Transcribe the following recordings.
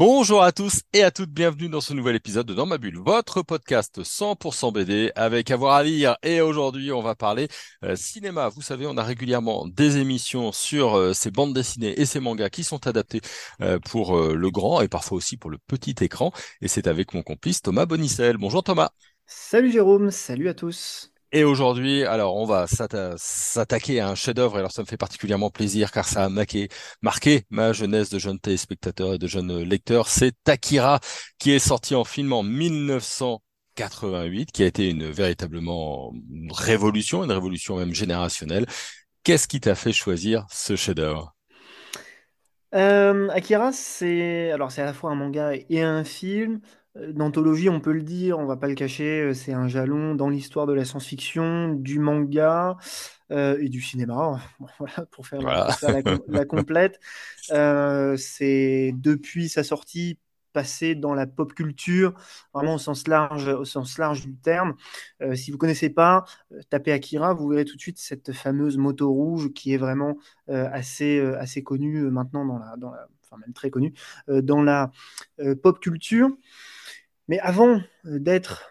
Bonjour à tous et à toutes, bienvenue dans ce nouvel épisode de Dans ma bulle, votre podcast 100% BD avec avoir à lire. Et aujourd'hui, on va parler euh, cinéma. Vous savez, on a régulièrement des émissions sur euh, ces bandes dessinées et ces mangas qui sont adaptés euh, pour le grand et parfois aussi pour le petit écran. Et c'est avec mon complice Thomas Bonicel. Bonjour Thomas. Salut Jérôme, salut à tous. Et aujourd'hui, alors on va s'attaquer à un chef-d'œuvre. Alors ça me fait particulièrement plaisir car ça a marqué, ma jeunesse de jeune téléspectateur et de jeune lecteur. C'est Akira qui est sorti en film en 1988, qui a été une véritablement révolution, une révolution même générationnelle. Qu'est-ce qui t'a fait choisir ce chef-d'œuvre? Euh, Akira, c'est alors c'est à la fois un manga et un film. Euh, d'anthologie, on peut le dire, on va pas le cacher, euh, c'est un jalon dans l'histoire de la science-fiction, du manga euh, et du cinéma, voilà, pour faire, la, complète. c'est depuis sa sortie passé dans la pop culture, vraiment au sens large, au sens large du terme. si vous connaissez pas, tapez Akira, vous verrez tout de suite cette fameuse moto rouge qui est vraiment assez, assez connue maintenant dans la, dans la, enfin même très connue dans la pop culture. Mais avant euh, d'être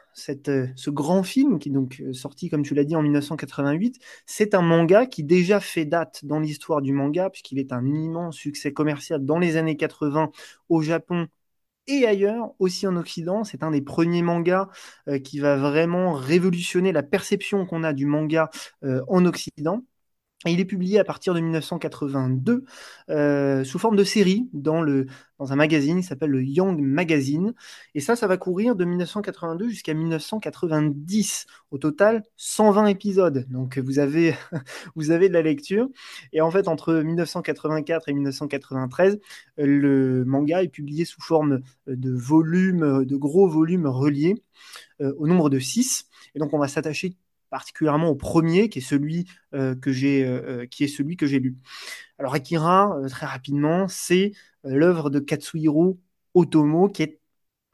euh, ce grand film qui est donc euh, sorti, comme tu l'as dit, en 1988, c'est un manga qui déjà fait date dans l'histoire du manga, puisqu'il est un immense succès commercial dans les années 80 au Japon et ailleurs, aussi en Occident. C'est un des premiers mangas qui va vraiment révolutionner la perception qu'on a du manga en Occident il est publié à partir de 1982 euh, sous forme de série dans, le, un magazine qui s'appelle le Young Magazine. Et ça, ça va courir de 1982 jusqu'à 1990. Au total, 120 épisodes. Donc vous avez, vous avez de la lecture. Et en fait, entre 1984 et 1993, le manga est publié sous forme de volumes, de gros volumes reliés euh, au nombre de 6. Et donc on va s'attacher particulièrement au premier, qui est celui euh, que j'ai, euh, euh, qui est celui que j'ai lu. Alors Akira, très rapidement, c'est l'œuvre de Katsuhiro Otomo, qui est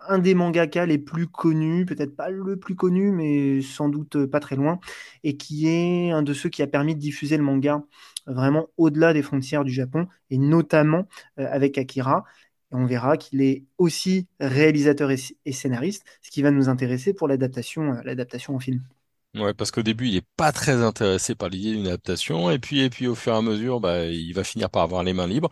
un des mangaka les plus connus, peut-être pas le plus connu, mais sans doute pas très loin, et qui est un de ceux qui a permis de diffuser le manga vraiment au-delà des frontières du Japon, et notamment avec Akira. Et on verra qu'il est aussi réalisateur et, scénariste, ce qui va nous intéresser pour l'adaptation en film. Ouais, parce qu'au début, il est pas très intéressé par l'idée d'une adaptation, et puis, et puis au fur et à mesure, bah, il va finir par avoir les mains libres,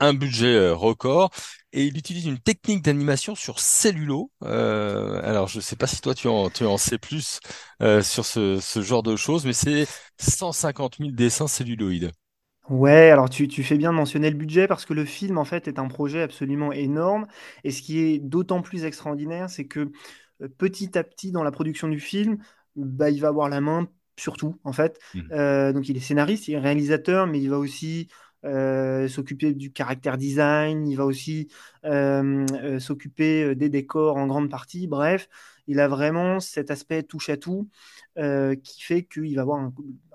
un budget euh, record, et il utilise une technique d'animation sur cellulo. Euh, alors, je sais pas si toi tu en, tu en sais plus euh, sur ce, ce genre de choses, mais c'est 150 000 dessins celluloïdes. Ouais, alors tu, tu fais bien de mentionner le budget parce que le film en fait est un projet absolument énorme et ce qui est d'autant plus extraordinaire, c'est que petit à petit dans la production du film, bah, il va avoir la main sur tout, en fait. Mmh. Euh, donc, il est scénariste, il est réalisateur, mais il va aussi euh, s'occuper du caractère design, il va aussi euh, s'occuper des décors en grande partie. Bref, il a vraiment cet aspect touche à tout qui fait qu'il va avoir un,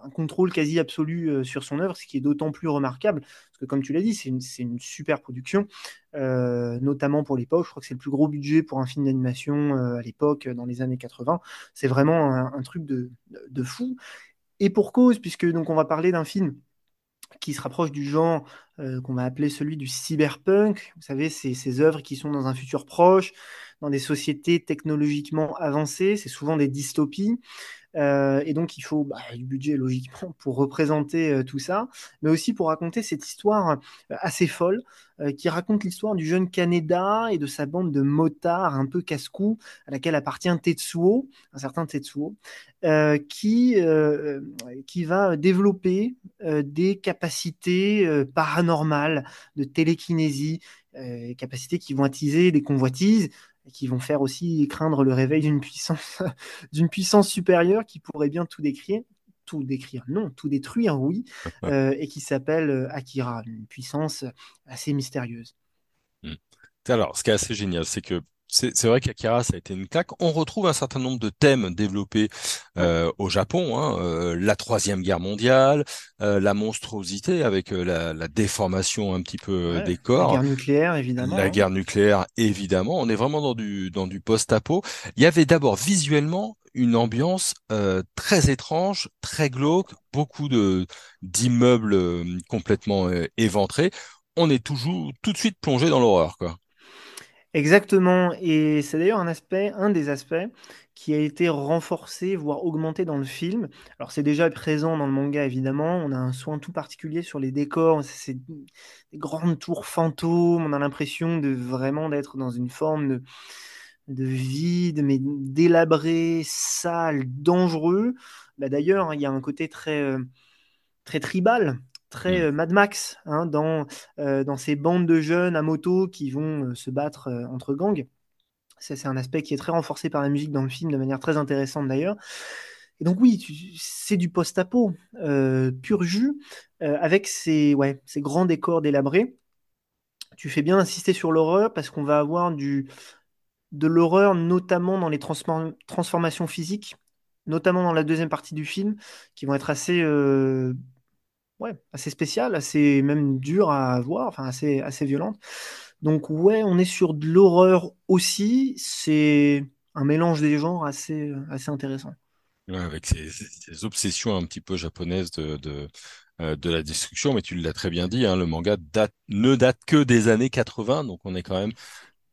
contrôle quasi absolu sur son œuvre, ce qui est d'autant plus remarquable, parce que comme tu l'as dit, c'est une, super production, notamment pour l'époque. Je crois que c'est le plus gros budget pour un film d'animation à l'époque, dans les années 80. C'est vraiment un, truc de, de, fou. Et pour cause, puisque donc on va parler d'un film qui se rapproche du genre euh, qu'on va appeler celui du cyberpunk. Vous savez, c'est ces œuvres qui sont dans un futur proche, dans des sociétés technologiquement avancées, c'est souvent des dystopies. Euh, et donc, il faut bah, du budget, logiquement, pour représenter euh, tout ça, mais aussi pour raconter cette histoire euh, assez folle, qui raconte l'histoire du jeune Kaneda et de sa bande de motards un peu casse-cou, à laquelle appartient Tetsuo, un certain Tetsuo, qui, qui va développer des capacités paranormales de télékinésie, capacités qui vont attiser des convoitises, et qui vont faire aussi craindre le réveil d'une puissance, d'une puissance supérieure qui pourrait bien tout décrire, tout décrire, non, tout détruire, oui, euh, et qui s'appelle euh, Akira, une puissance assez mystérieuse. Hmm. Alors, ce qui est assez génial, c'est que c'est vrai qu'Akira, ça a été une claque. On retrouve un certain nombre de thèmes développés euh, au Japon, hein, euh, la Troisième Guerre mondiale, euh, la monstruosité avec la, la déformation un petit peu ouais. des La corps, guerre nucléaire, la évidemment. hein. guerre nucléaire, évidemment. On est vraiment dans du, dans du post-apo. Il y avait d'abord visuellement une ambiance très étrange, très glauque, beaucoup de d'immeubles complètement éventrés. On est toujours tout de suite plongé dans l'horreur, quoi. Exactement, et c'est d'ailleurs un aspect, un des aspects qui a été renforcé, voire augmenté dans le film. Alors c'est déjà présent dans le manga évidemment, on a un soin tout particulier sur les décors, c'est des grandes tours fantômes, on a l'impression de vraiment d'être dans une forme de, de vide, mais délabré, sale, dangereux. Bah, d'ailleurs, il y a un côté très, euh, très tribal, très Hmm. euh, Mad Max, hein, dans, euh, dans ces bandes de jeunes à moto qui vont euh, se battre entre gangs. Ça, c'est un aspect qui est très renforcé par la musique dans le film, de manière très intéressante d'ailleurs. Et donc oui, c'est du post-apo, pur jus, avec ces, ouais, ces grands décors délabrés. Tu fais bien insister sur l'horreur parce qu'on va avoir du, de l'horreur, notamment dans les transform- transformations physiques, notamment dans la deuxième partie du film, qui vont être assez, ouais, assez spéciales, assez même dures à voir, enfin assez, assez violentes. Donc ouais, on est sur de l'horreur aussi. C'est un mélange des genres assez, assez intéressant. Avec ces, obsessions un petit peu japonaises de, euh, de la destruction, mais tu l'as très bien dit, hein, le manga ne date que des années 80, donc on est quand même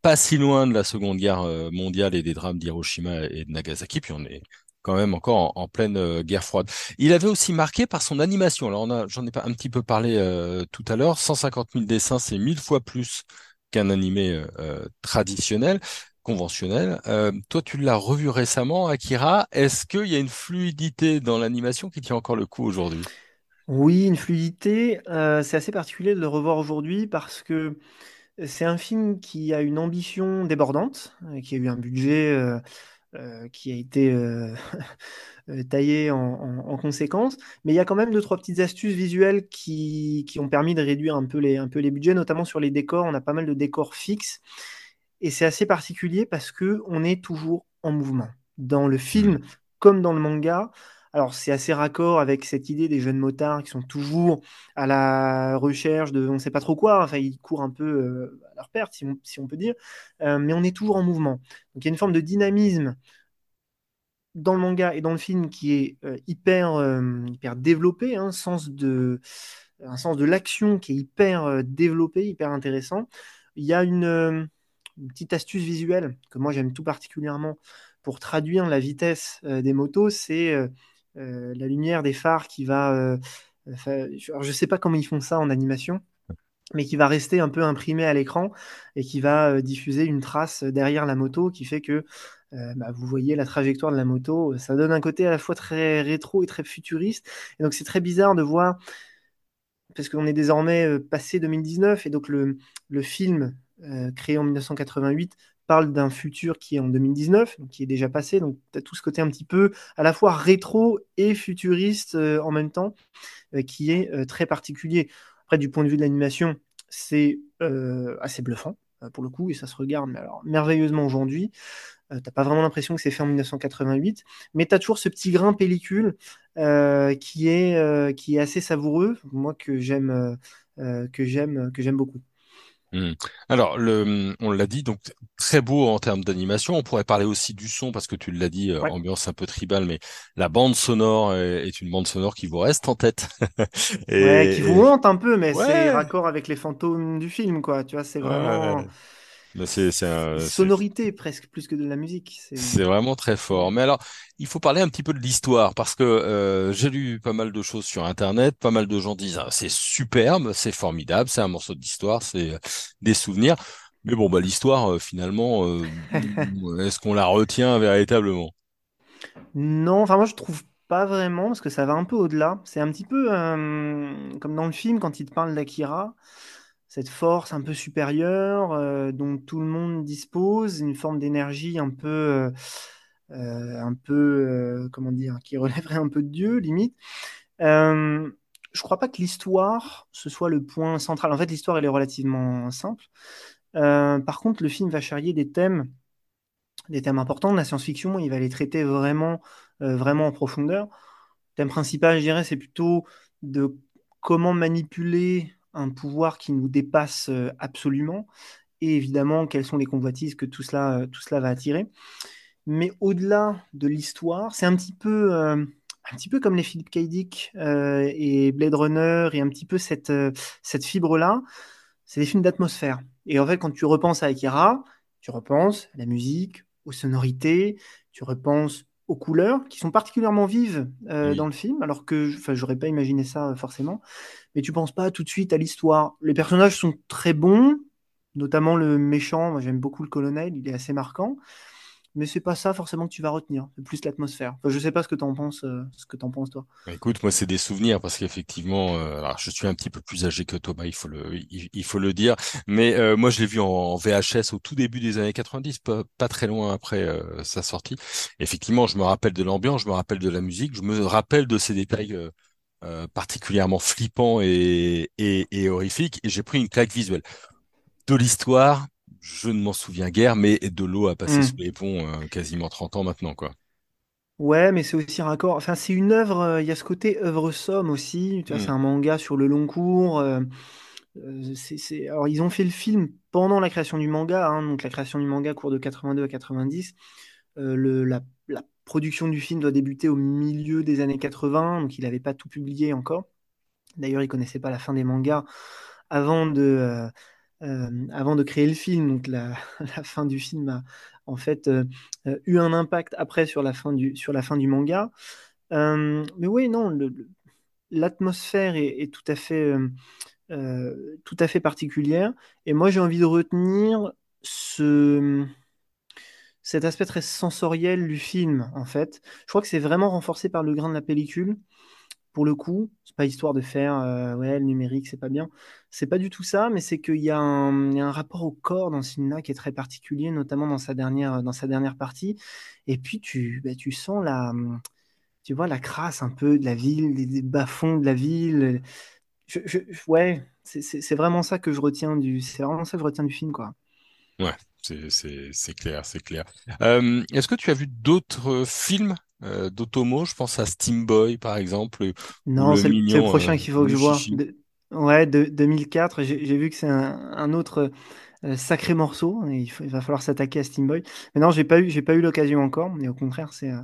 pas si loin de la Seconde Guerre euh, mondiale et des drames d'Hiroshima et de Nagasaki, puis on est quand même encore en, pleine euh, guerre froide. Il avait aussi marqué par son animation. Alors j'en ai pas un petit peu parlé euh, tout à l'heure. 150 000 dessins, c'est mille fois plus qu'un animé euh, traditionnel, conventionnel. Toi, tu l'as revu récemment, Akira. Est-ce qu'il y a une fluidité dans l'animation qui tient encore le coup aujourd'hui? Oui, une fluidité. c'est assez particulier de le revoir aujourd'hui parce que c'est un film qui a une ambition débordante, qui a eu un budget euh, qui a été euh, euh, taillé en, en- en conséquence. Mais il y a quand même deux, trois petites astuces visuelles qui, qui ont permis de réduire un peu les, un peu les budgets, notamment sur les décors. On a pas mal de décors fixes. Et c'est assez particulier parce que on est toujours en mouvement. Dans le film Hmm. comme dans le manga, alors c'est assez raccord avec cette idée des jeunes motards qui sont toujours à la recherche de on ne sait pas trop quoi, enfin ils courent un peu euh, à leur perte si on, peut dire, Euh, mais on est toujours en mouvement. Donc il y a une forme de dynamisme dans le manga et dans le film qui est euh, hyper, hyper développé, hein, sens de, un sens de l'action qui est hyper développé, hyper intéressant. Il y a une, petite astuce visuelle que moi j'aime tout particulièrement pour traduire la vitesse des motos, c'est la lumière des phares qui va... euh, alors, je ne sais pas comment ils font ça en animation, mais qui va rester un peu imprimé à l'écran et qui va euh, diffuser une trace derrière la moto qui fait que euh, bah, vous voyez la trajectoire de la moto. Ça donne un côté à la fois très rétro et très futuriste. Et donc c'est très bizarre de voir, parce qu'on est désormais euh, passé 2019, et donc le, film euh, créé en 1988 parle d'un futur qui est en 2019, donc qui est déjà passé. Donc tu as tout ce côté un petit peu à la fois rétro et futuriste euh, en même temps, euh, qui est euh, très particulier. Après, du point de vue de l'animation, c'est assez bluffant pour le coup, et ça se regarde mais alors, merveilleusement aujourd'hui. Euh, t'as pas vraiment l'impression que c'est fait en 1988, mais tu as toujours ce petit grain pellicule qui est, qui est assez savoureux, moi que j'aime que j'aime que j'aime beaucoup. Hmm. Alors, le, on l'a dit, donc très beau en termes d'animation. On pourrait parler aussi du son parce que tu l'as dit, euh, Ouais. ambiance un peu tribale, mais la bande sonore est, est une bande sonore qui vous reste en tête. Ouais, qui Et, vous et- hante un peu, mais c'est raccord avec les fantômes du film, quoi. Tu vois, c'est ouais, ouais, vraiment c'est sonorités presque plus que de la musique. C'est vraiment très fort. Mais alors, il faut parler un petit peu de l'histoire parce que euh, j'ai lu pas mal de choses sur Internet. Pas mal de gens disent ah, c'est superbe, c'est formidable, c'est un morceau d'histoire, c'est euh, des souvenirs. Mais bon, bah l'histoire euh, finalement, euh, est-ce qu'on la retient véritablement? Non, enfin moi je trouve pas vraiment parce que ça va un peu au-delà. C'est un petit peu comme dans le film quand il te parle d'Akira, cette force un peu supérieure euh, dont tout le monde dispose, une forme d'énergie un peu, euh, euh, un peu, comment dire, qui relèverait un peu de Dieu limite. Je crois pas que l'histoire ce soit le point central. En fait, l'histoire elle est relativement simple. Par contre, le film va charrier des thèmes. des thèmes importants. La science-fiction, il va les traiter vraiment, vraiment en profondeur. Le thème principal, je dirais, c'est plutôt de comment manipuler un pouvoir qui nous dépasse euh, absolument et évidemment quelles sont les convoitises que tout cela, tout cela va attirer. Mais au-delà de l'histoire, c'est un petit peu, euh, un petit peu comme les Philip K. Dick euh, et Blade Runner et un petit peu cette, euh, cette fibre-là. C'est des films d'atmosphère. Et en fait, quand tu repenses à Akira, tu repenses à la musique, aux sonorités, tu repenses aux couleurs qui sont particulièrement vives euh, Oui. dans le film, alors que j'aurais pas imaginé ça euh, forcément. Mais tu penses pas tout de suite à l'histoire. Les personnages sont très bons, notamment le méchant. Moi, j'aime beaucoup le colonel, il est assez marquant. Mais c'est pas ça forcément que tu vas retenir. C'est plus l'atmosphère. Enfin, je sais pas ce que t'en penses, euh, ce que t'en penses toi. Bah, Écoute, moi, c'est des souvenirs parce qu'effectivement, euh, je suis un petit peu plus âgé que Thomas, il faut le, il, faut le dire. Mais euh, moi, je l'ai vu en, VHS au tout début des années 90, pas, très loin après sa sortie. Effectivement, je me rappelle de l'ambiance, je me rappelle de la musique, je me rappelle de ces détails particulièrement flippants et, et horrifiques. Et j'ai pris une claque visuelle. De l'histoire, je ne m'en souviens guère, mais de l'eau a passé sous Hmm. les ponts euh, quasiment 30 ans maintenant, quoi. Ouais, mais c'est aussi raccord. Enfin, c'est une œuvre. euh, Il y a ce côté œuvre somme aussi. Tu vois, Hmm. c'est un manga sur le long cours. euh, Alors, ils ont fait le film pendant la création du manga. hein, donc, la création du manga court de 82 à 90. Euh, le, la, la production du film doit débuter au milieu des années 80. Donc, il n'avait pas tout publié encore. D'ailleurs, il connaissait pas la fin des mangas avant de, avant de créer le film. Donc la, fin du film a en fait eu un impact après sur la fin du, sur la fin du manga. Mais oui, non, l'atmosphère est, est tout à fait, tout à fait particulière. Et moi, j'ai envie de retenir ce, cet aspect très sensoriel du film, en fait. Je crois que c'est vraiment renforcé par le grain de la pellicule pour le coup, c'est pas histoire de faire euh, ouais, le numérique, c'est pas bien. C'est pas du tout ça, mais c'est qu'il y y a un rapport au corps dans ce film-là qui est très particulier, notamment dans sa dernière, dans sa dernière partie. Et puis tu, bah, tu sens la, tu vois, la crasse un peu de la ville, des, bas-fonds de la ville. Je, je- ouais, c'est vraiment ça que je retiens du, c'est vraiment ça que je retiens du film, quoi. Ouais, c'est clair, c'est clair. Euh, est-ce que tu as vu d'autres films? Euh, d'Otomo? Je pense à Steam Boy par exemple, Non, c'est le, euh, prochain qu'il faut que je vois. De- ouais, de, 2004, j'ai vu que c'est un, un autre euh, sacré morceau. et il faut- il va falloir s'attaquer à Steam Boy. Mais non, j'ai pas eu, j'ai pas eu l'occasion encore. Mais au contraire, c'est euh,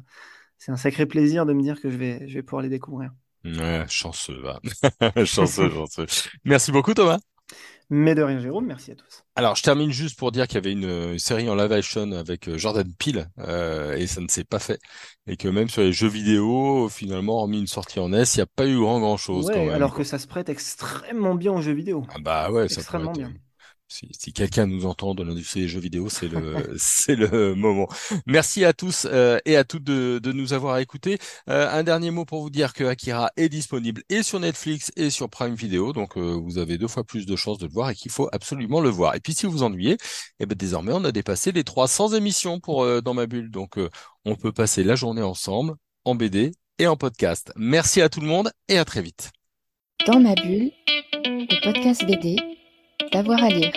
c'est un sacré plaisir de me dire que je vais, je vais pouvoir les découvrir. Ouais, chanceux, va. Chanceux, chanceux. Merci beaucoup Thomas. Mais de rien, Jérôme, merci à tous. Alors, je termine juste pour dire qu'il y avait une, série en live action avec euh, Jordan Peele euh, et ça ne s'est pas fait. Et que même sur les jeux vidéo, finalement, hormis une sortie en S, il n'y a pas eu grand grand chose quand Ouais, même, alors que ça se prête extrêmement bien aux jeux vidéo. Ah bah ouais, Extrêmement bien. Si, si quelqu'un nous entend de l'industrie des jeux vidéo, c'est le c'est le moment. Merci à tous euh, et à toutes de, de nous avoir écoutés. Euh, un dernier mot pour vous dire que Akira est disponible et sur Netflix et sur Prime Video, donc euh, vous avez deux fois plus de chances de le voir et qu'il faut absolument le voir. Et puis si vous vous ennuyez, eh ben désormais on a dépassé les 300 émissions pour euh, dans ma bulle, donc euh, on peut passer la journée ensemble en BD et en podcast. Merci à tout le monde et à très vite. Dans ma bulle, le podcast BD, d'avoir à lire.